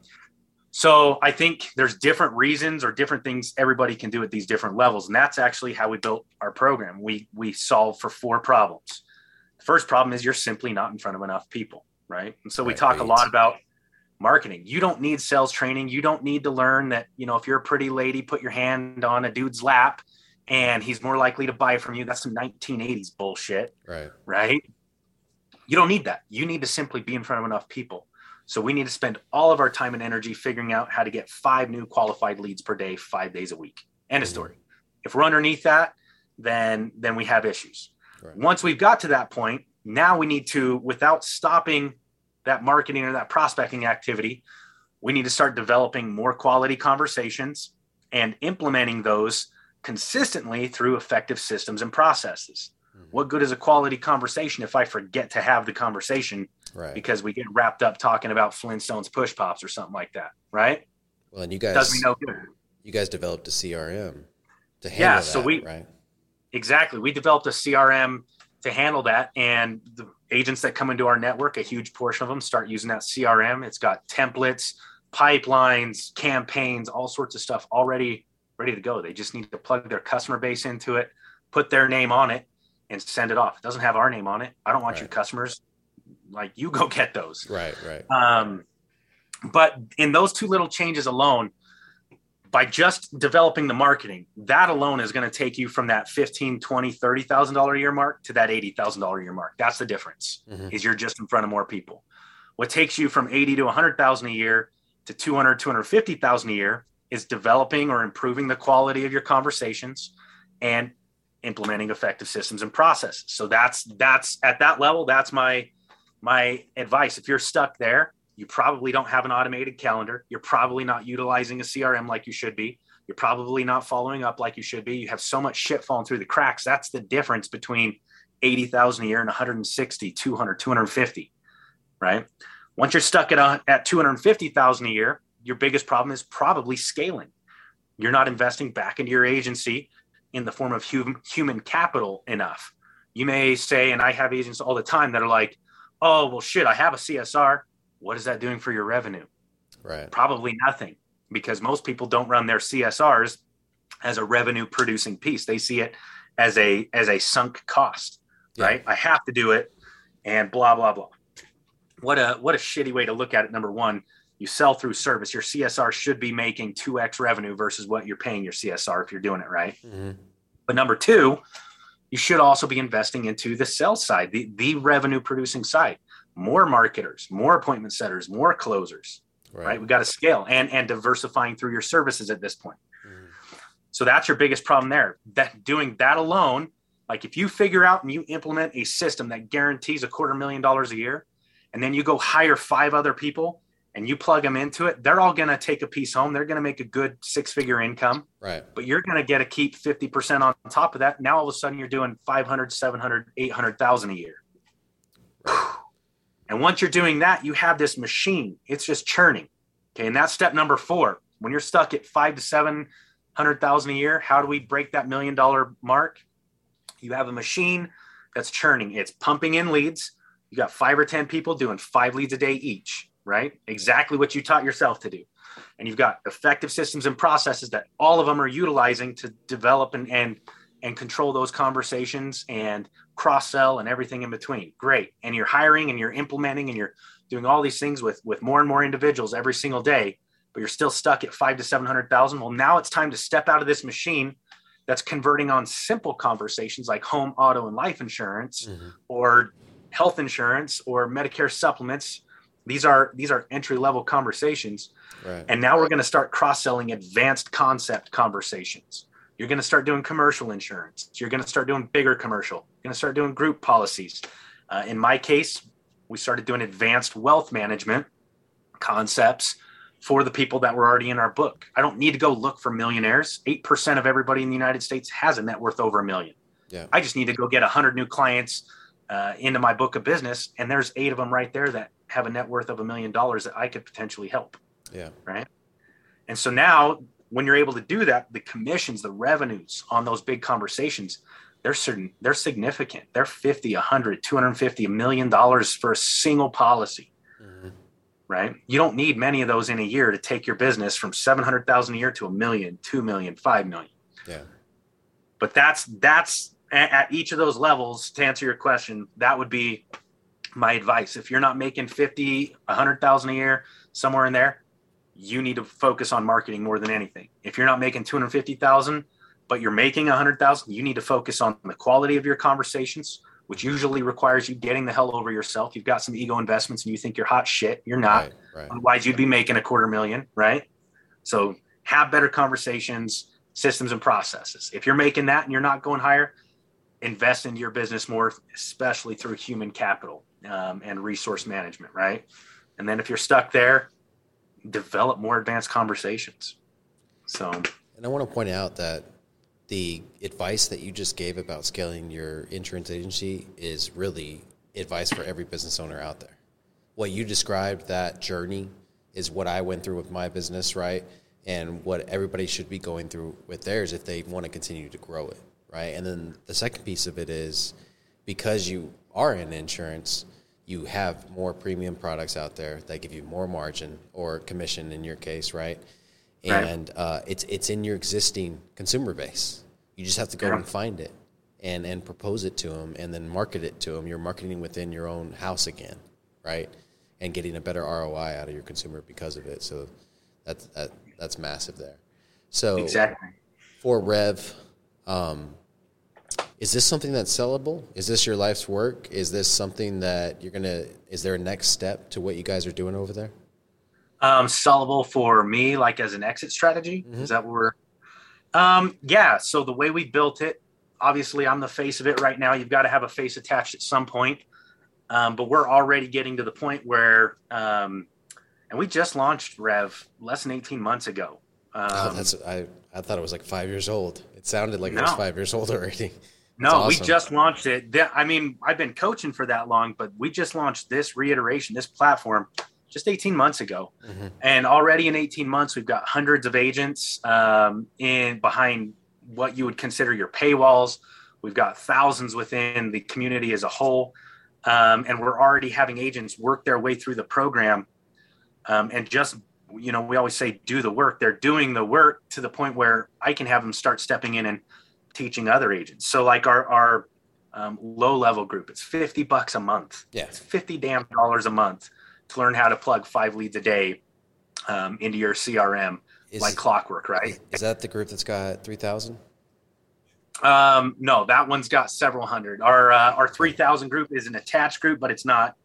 S1: So I think there's different reasons or different things everybody can do at these different levels, and that's actually how we built our program. We we solve for four problems. The first problem is you're simply not in front of enough people, right? And so we talk a lot about marketing. You don't need sales training. You don't need to learn that, you know, if you're a pretty lady, put your hand on a dude's lap and he's more likely to buy from you. That's some 1980s bullshit.
S2: Right.
S1: Right. You don't need that. You need to simply be in front of enough people. So we need to spend all of our time and energy figuring out how to get five new qualified leads per day, five days a week. End of mm-hmm. story. If we're underneath that, then then we have issues.
S2: Right.
S1: Once we've got to that point, now we need to, without stopping that marketing or that prospecting activity, we need to start developing more quality conversations and implementing those consistently through effective systems and processes. Mm-hmm. What good is a quality conversation if I forget to have the conversation
S2: Right.
S1: because we get wrapped up talking about Flintstones push pops or something like that, right?
S2: well, and you guys,
S1: Does me no good.
S2: you guys developed a CRM to handle
S1: Yeah,
S2: that,
S1: so we-
S2: right.
S1: Exactly. We developed a CRM to handle that. And the agents that come into our network, a huge portion of them start using that CRM. It's got templates, pipelines, campaigns, all sorts of stuff already ready to go. They just need to plug their customer base into it, put their name on it, and send it off. It doesn't have our name on it. I don't want your customers. Like you go get those.
S2: Right. Right.
S1: Um, but in those two little changes alone, by just developing the marketing, that alone is going to take you from that 15, 20, 30,000 dollar a year mark to that $80,000 a year mark. That's the difference.
S2: Mhm.
S1: Is you're just in front of more people. What takes you from 80 to 100,000 a year to 200, 250,000 a year is developing or improving the quality of your conversations and implementing effective systems and processes. So that's that's at that level that's my my advice. If you're stuck there, you probably don't have an automated calendar. You're probably not utilizing a CRM like you should be. You're probably not following up like you should be. You have so much shit falling through the cracks. That's the difference between 80,000 a year and 160, 200, 250, right? Once you're stuck at, at 250,000 a year, your biggest problem is probably scaling. You're not investing back into your agency in the form of human, human capital enough. You may say, and I have agents all the time that are like, oh, well, shit, I have a CSR. What is that doing for your revenue?
S2: Right.
S1: Probably nothing because most people don't run their CSRs as a revenue producing piece. They see it as a as a sunk cost,
S2: Yeah.
S1: right? I have to do it and blah blah blah. What a what a shitty way to look at it number 1. You sell through service. Your CSR should be making 2x revenue versus what you're paying your CSR if you're doing it right.
S2: Mhm.
S1: But number two, you should also be investing into the sell side, the, the revenue producing side. More marketers, more appointment setters, more closers, right?
S2: Right.
S1: We got to scale and and diversifying through your services at this point.
S2: Mhm.
S1: So that's your biggest problem there. That doing that alone, like if you figure out and you implement a system that guarantees a quarter million dollars a year, and then you go hire five other people and you plug them into it, they're all going to take a piece home. They're going to make a good six figure income
S2: Right.
S1: but you're going to get to keep 50% on top of that. Now all of a sudden you're doing 500, 700, 800,000 a year. And once you're doing that, you have this machine. It's just churning. Okay. And that's step number four. When you're stuck at five to 700,000 a year, how do we break that million dollar mark? You have a machine that's churning. It's pumping in leads. You got five or 10 people doing five leads a day each, right? Exactly what you taught yourself to do and you've got effective systems and processes that all of them are utilizing to develop and and and control those conversations and cross sell and everything in between great and you're hiring and you're implementing and you're doing all these things with with more and more individuals every single day but you're still stuck at five to seven hundred thousand well now it's time to step out of this machine that's converting on simple conversations like home auto and life insurance
S2: Mhm.
S1: or health insurance or medicare supplements these are these are entry level conversations
S2: Right.
S1: and now we're going to start cross selling advanced concept conversations. You're going to start doing commercial insurance. You're going to start doing bigger commercial. Going to start doing group policies. Uh, in my case, we started doing advanced wealth management concepts for the people that were already in our book. I don't need to go look for millionaires. 8% of everybody in the United States has a net worth over a million.
S2: Yeah.
S1: I just need to go get 100 new clients uh, into my book of business. And there's eight of them right there that have a net worth of a million dollars that I could potentially help.
S2: Yeah.
S1: Right. And so now when you're able to do that, the commissions, the revenues on those big conversations, they're certain they're significant. They're 50, 100, 250, a million dollars for a single policy.
S2: Mhm.
S1: Right. You don't need many of those in a year to take your business from 700,000 a year to a million, 2 million, 5 million.
S2: Yeah.
S1: But that's, that's at, at each of those levels to answer your question, that would be my advice if you're not making 50 100000 a year somewhere in there you need to focus on marketing more than anything if you're not making 250000 but you're making a 100000 you need to focus on the quality of your conversations which usually requires you getting the hell over yourself you've got some ego investments and you think you're hot shit you're not right, right. otherwise you'd be making a quarter million right so have better conversations systems and processes if you're making that and you're not going higher invest into your business more especially through human capital um, and resource management, right? And then if you're stuck there, develop more advanced conversations. So,
S2: and I want to point out that the advice that you just gave about scaling your insurance agency is really advice for every business owner out there. What you described, that journey, is what I went through with my business, right? And what everybody should be going through with theirs if they want to continue to grow it, right? And then the second piece of it is because you are in insurance, you have more premium products out there that give you more margin or commission in your case, right? And right. Uh, it's it's in your existing consumer base. You just have to go yeah. and find it and and propose it to them and then market it to them. You're marketing within your own house again, right? And getting a better ROI out of your consumer because of it. So that's that, that's massive there. So
S1: exactly
S2: for Rev, um, is this something that's sellable? Is this your life's work? Is this something that you're gonna? Is there a next step to what you guys are doing over there?
S1: Um, sellable for me, like as an exit strategy. Mm-hmm. Is that what we're? Um, yeah. So the way we built it, obviously, I'm the face of it right now. You've got to have a face attached at some point. Um, but we're already getting to the point where, um, and we just launched Rev less than 18 months ago.
S2: oh, that's I. I thought it was like five years old. It sounded like no. it was five years old already.
S1: no, awesome. we just launched it. I mean, I've been coaching for that long, but we just launched this reiteration, this platform, just 18 months ago. Mm-hmm. And already in 18 months, we've got hundreds of agents um, in behind what you would consider your paywalls. We've got thousands within the community as a whole. Um, and we're already having agents work their way through the program um, and just you know we always say do the work they're doing the work to the point where i can have them start stepping in and teaching other agents. So like our our um, low level group, it's fifty bucks a month.
S2: Yeah,
S1: it's fifty damn dollars a month to learn how to plug five leads a day um, into your CRM is, like clockwork, right?
S2: Is that the group that's got three thousand?
S1: Um, no, that one's got several hundred. Our uh, our three thousand group is an attached group, but it's not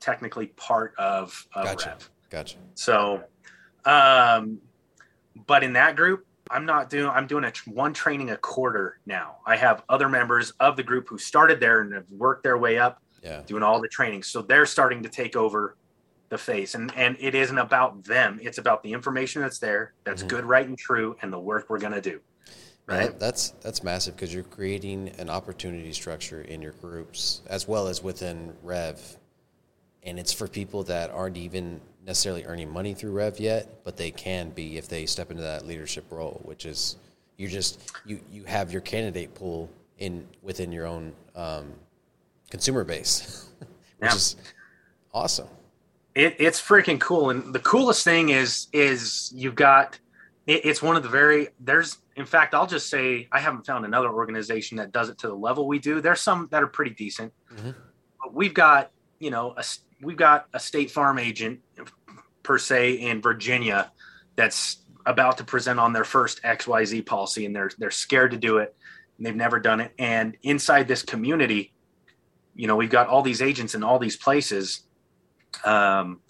S1: technically part of, of
S2: gotcha. Rev. Gotcha.
S1: So, um, but in that group, I'm not doing. I'm doing a one training a quarter now. I have other members of the group who started there and have worked their way up,
S2: yeah.
S1: doing all the training. So they're starting to take over the face, and and it isn't about them. It's about the information that's there, that's mm-hmm. good, right, and true, and the work we're gonna do.
S2: Right. that's that's massive because you're creating an opportunity structure in your groups as well as within Rev, and it's for people that aren't even necessarily earning money through Rev yet, but they can be if they step into that leadership role, which is you just you you have your candidate pool in within your own um, consumer base, which yeah. is awesome.
S1: It, it's freaking cool, and the coolest thing is is you've got it, it's one of the very there's in fact I'll just say I haven't found another organization that does it to the level we do. There's some that are pretty decent, mm-hmm. but we've got you know a we've got a state farm agent per se in Virginia that's about to present on their first XYZ policy and they're they're scared to do it and they've never done it and inside this community you know we've got all these agents in all these places um,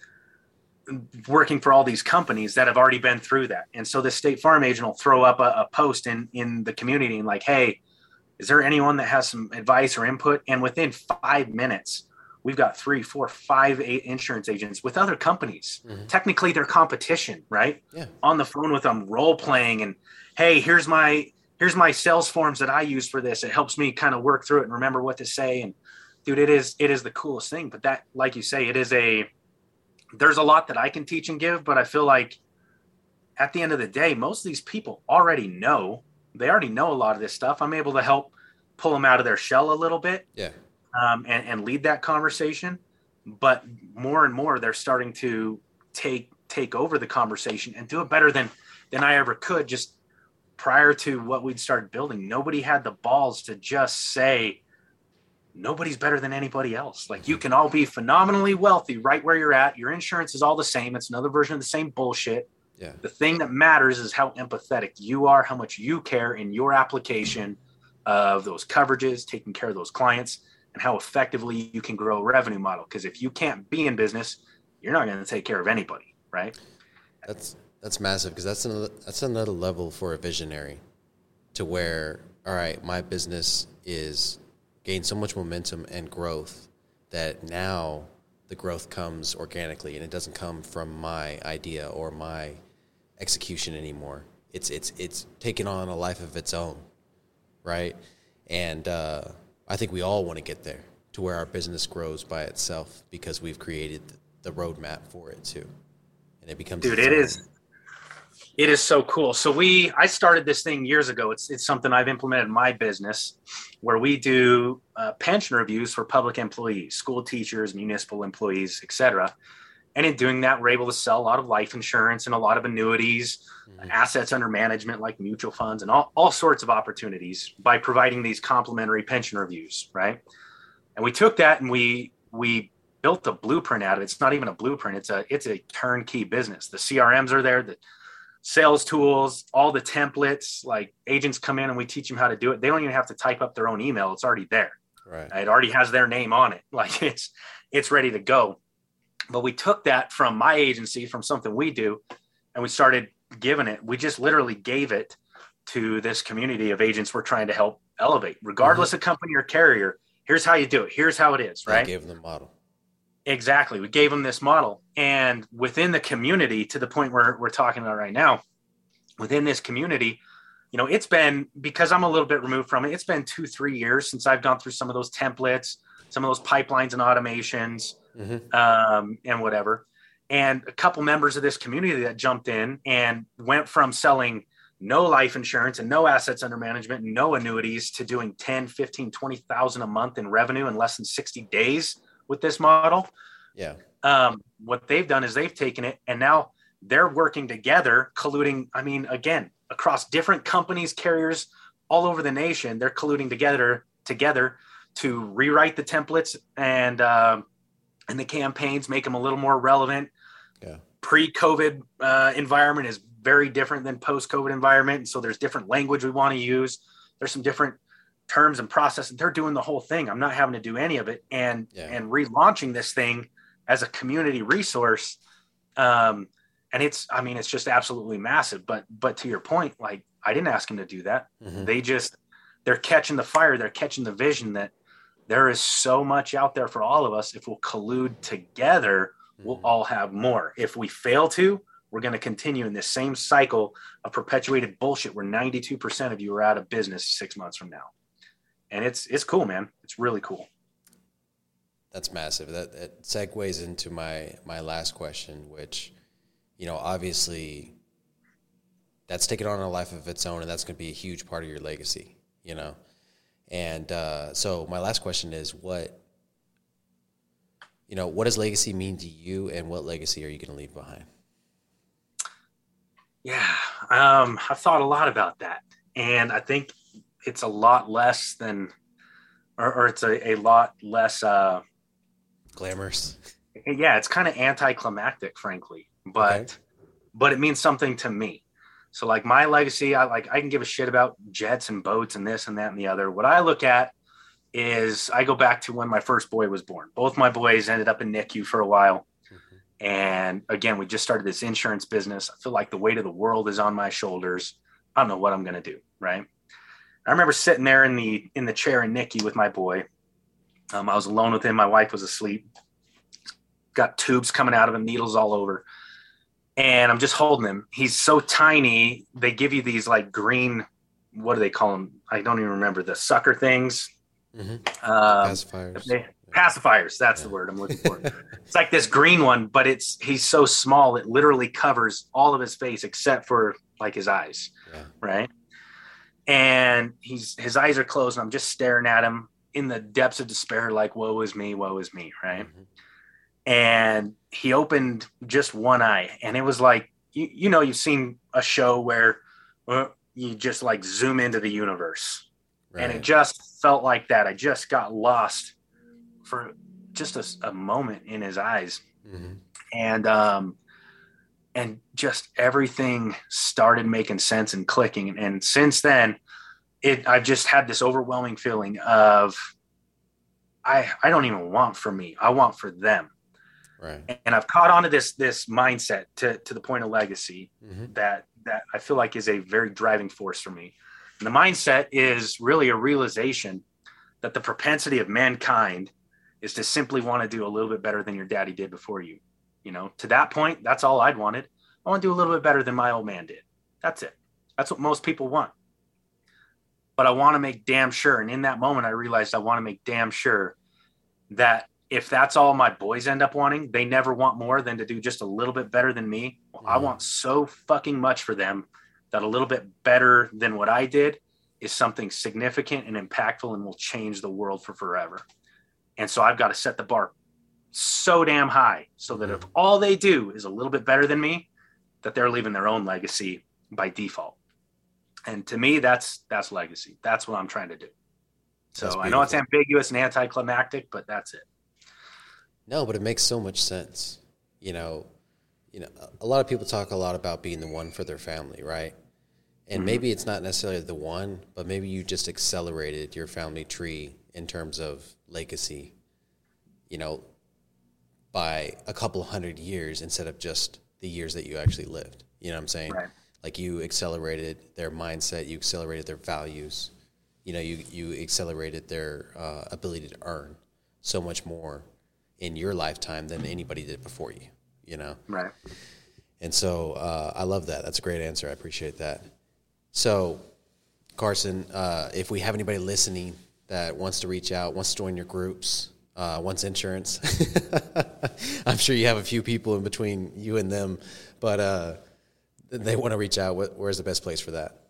S1: working for all these companies that have already been through that and so the state farm agent will throw up a, a post in in the community and like hey is there anyone that has some advice or input and within five minutes we've got three, four, five, eight insurance agents with other companies. Mm-hmm. Technically, they're competition, right?
S2: Yeah.
S1: On the phone with them, role playing, and hey, here's my here's my sales forms that I use for this. It helps me kind of work through it and remember what to say. And dude, it is it is the coolest thing. But that, like you say, it is a there's a lot that I can teach and give, but I feel like at the end of the day, most of these people already know. They already know a lot of this stuff. I'm able to help pull them out of their shell a little bit.
S2: Yeah
S1: um, and, and lead that conversation. But more and more, they're starting to take take over the conversation and do it better than than I ever could. Just prior to what we'd started building, nobody had the balls to just say, nobody's better than anybody else. Like you can all be phenomenally wealthy right where you're at. Your insurance is all the same. It's another version of the same bullshit.
S2: Yeah.
S1: The thing that matters is how empathetic you are, how much you care in your application of those coverages, taking care of those clients, and how effectively you can grow a revenue model. Because if you can't be in business, you're not going to take care of anybody, right?
S2: That's that's massive because that's another that's another level for a visionary, to where all right, my business is gained so much momentum and growth that now the growth comes organically and it doesn't come from my idea or my execution anymore. It's it's it's taken on a life of its own, right? And uh, I think we all want to get there to where our business grows by itself because we've created the roadmap for it too, and it becomes.
S1: Dude, it is it is so cool. So we I started this thing years ago. It's it's something I've implemented in my business where we do uh, pension reviews for public employees, school teachers, municipal employees, etc. And in doing that, we're able to sell a lot of life insurance and a lot of annuities, mm-hmm. assets under management like mutual funds, and all, all sorts of opportunities by providing these complimentary pension reviews, right? And we took that and we we built a blueprint out of it. It's not even a blueprint; it's a it's a turnkey business. The CRMs are there. The sales tools, all the templates. Like agents come in and we teach them how to do it. They don't even have to type up their own email. It's already there.
S2: Right.
S1: It already has their name on it. Like it's it's ready to go. But we took that from my agency, from something we do, and we started giving it. We just literally gave it to this community of agents we're trying to help elevate, regardless mm-hmm. of company or carrier. Here's how you do it. Here's how it is. Right.
S2: Gave them the model.
S1: Exactly. We gave them this model. And within the community, to the point where we're talking about right now, within this community, you know, it's been because I'm a little bit removed from it, it's been two, three years since I've gone through some of those templates, some of those pipelines and automations, mm-hmm. um, and whatever. And a couple members of this community that jumped in and went from selling no life insurance and no assets under management and no annuities to doing 10, 15, 20,000 a month in revenue in less than 60 days with this model.
S2: Yeah.
S1: Um, what they've done is they've taken it and now they're working together, colluding. I mean, again, across different companies, carriers all over the nation, they're colluding together together to rewrite the templates and uh, and the campaigns, make them a little more relevant.
S2: Yeah.
S1: Pre-COVID uh, environment is very different than post-COVID environment, and so there's different language we want to use. There's some different terms and process and they're doing the whole thing. I'm not having to do any of it. And yeah. and relaunching this thing as a community resource um and it's i mean it's just absolutely massive. But but to your point like i didn't ask them to do that. Mm-hmm. they just they're catching the fire. They're catching the vision that there is so much out there for all of us. If we'll collude together mm-hmm. we'll all have more. If we fail to we're going to continue in this same cycle of perpetuated bullshit where 92% of you are out of business six months from now and it's it's cool, man. It's really cool.
S2: That's massive. That, that segues into my my last question, which, you know, obviously, that's taken on a life of its own, and that's going to be a huge part of your legacy. You know, and uh, so my last question is what. You know, what does legacy mean to you, and what legacy are you going to leave behind?
S1: Yeah, um, I've thought a lot about that, and I think it's a lot less than, or, or it's a, a lot less uh,
S2: glamorous.
S1: Yeah, it's kind of anticlimactic, frankly, but okay. but it means something to me. So like my legacy, I like I can give a shit about jets and boats and this and that and the other. What I look at is I go back to when my first boy was born. Both my boys ended up in NICU for a while. Mm-hmm. And again, we just started this insurance business. I feel like the weight of the world is on my shoulders. I don't know what I'm going to do. Right. I remember sitting there in the in the chair in NICU with my boy. Um, I was alone with him. My wife was asleep. Got tubes coming out of him, needles all over, and I'm just holding him. He's so tiny. They give you these like green, what do they call them? I don't even remember the sucker things.
S2: Mm-hmm. Um, pacifiers.
S1: They, pacifiers. That's yeah. the word I'm looking for. it's like this green one, but it's he's so small it literally covers all of his face except for like his eyes. Yeah. Right and he's his eyes are closed and i'm just staring at him in the depths of despair like woe is me woe is me right mm-hmm. and he opened just one eye and it was like you, you know you've seen a show where uh, you just like zoom into the universe Right. And it just felt like that. I just got lost for just a, a moment in his eyes. Mm-hmm. And, um, and just everything started making sense and clicking. And since then, it, I've just had this overwhelming feeling of, I, I don't even want for me. I want for them.
S2: Right.
S1: And I've caught on to this, this mindset to, to the point of legacy mm-hmm. that, that I feel like is a very driving force for me. And the mindset is really a realization that the propensity of mankind is to simply want to do a little bit better than your daddy did before you. You know, to that point, that's all I'd wanted. I want to do a little bit better than my old man did. That's it. That's what most people want. But I want to make damn sure. And in that moment, I realized I want to make damn sure that if that's all my boys end up wanting, they never want more than to do just a little bit better than me. Well, mm-hmm. I want so fucking much for them that a little bit better than what I did is something significant and impactful and will change the world for forever. And so I've got to set the bar so damn high so that if mm-hmm. all they do is a little bit better than me, that they're leaving their own legacy by default. And to me, that's that's legacy. That's what I'm trying to do. So I know it's ambiguous and anticlimactic, but that's it.
S2: No, but it makes so much sense. You know, you know, a lot of people talk a lot about being the one for their family, right? And mm-hmm. maybe it's not necessarily the one, but maybe you just accelerated your family tree in terms of legacy, you know, by a couple hundred years instead of just the years that you actually lived. You know what I'm saying? Right. Like you accelerated their mindset, you accelerated their values, you know, you, you accelerated their uh, ability to earn so much more in your lifetime than anybody did before you you know?
S1: Right.
S2: And so uh, I love that. That's a great answer. I appreciate that. So, Carson, uh, if we have anybody listening that wants to reach out, wants to join your groups, uh, wants insurance, I'm sure you have a few people in between you and them, but uh, they want to reach out. Where's the best place for that?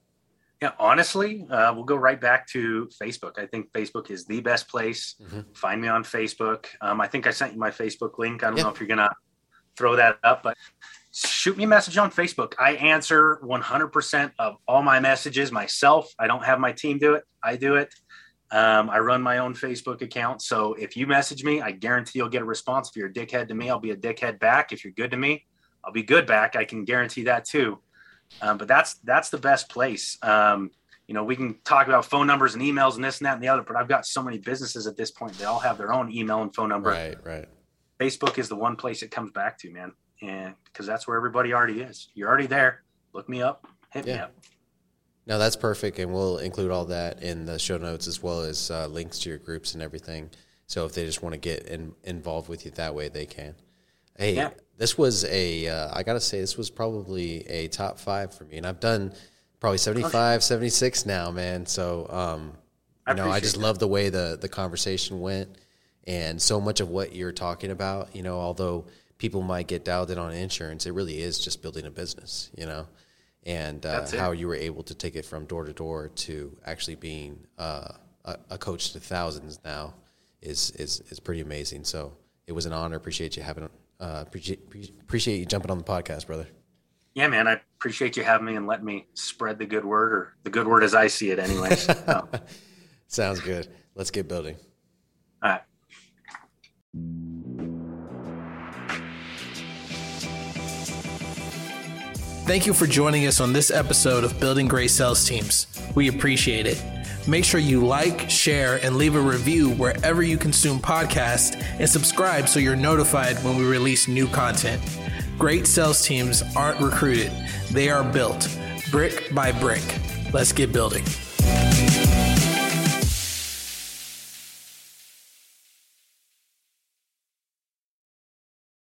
S1: Yeah, honestly, uh, we'll go right back to Facebook. I think Facebook is the best place. Mm-hmm. Find me on Facebook. Um, I think I sent you my Facebook link. I don't yeah. know if you're gonna throw that up, but shoot me a message on Facebook. I answer 100% of all my messages myself. I don't have my team do it. I do it. Um, I run my own Facebook account. So if you message me, I guarantee you'll get a response. If you're a dickhead to me, I'll be a dickhead back. If you're good to me, I'll be good back. I can guarantee that too. Um, but that's that's the best place. Um, you know, we can talk about phone numbers and emails and this and that and the other, but I've got so many businesses at this point. They all have their own email and phone number.
S2: Right, right.
S1: Facebook is the one place it comes back to, man. And because that's where everybody already is. You're already there. Look me up. Hit yeah. me up.
S2: No, that's perfect, and we'll include all that in the show notes as well as uh, links to your groups and everything. So if they just want to get in, involved with you that way, they can. Hey, yeah. this was a. Uh, I gotta say, this was probably a top five for me, and I've done probably 75, 76 now, man. So, um, you I know, I just that. love the way the the conversation went and so much of what you're talking about, you know, although people might get dialed in on insurance, it really is just building a business, you know, and uh, how you were able to take it from door to door to actually being uh, a, a, coach to thousands now is, is, is pretty amazing. So it was an honor. Appreciate you having, uh, appreciate, appreciate you jumping on the podcast, brother.
S1: Yeah, man. I appreciate you having me and letting me spread the good word or the good word as I see it anyways. So.
S2: Sounds good. Let's get building.
S1: All right.
S3: Thank you for joining us on this episode of Building Great Sales Teams. We appreciate it. Make sure you like, share, and leave a review wherever you consume podcasts and subscribe so you're notified when we release new content. Great sales teams aren't recruited, they are built brick by brick. Let's get building.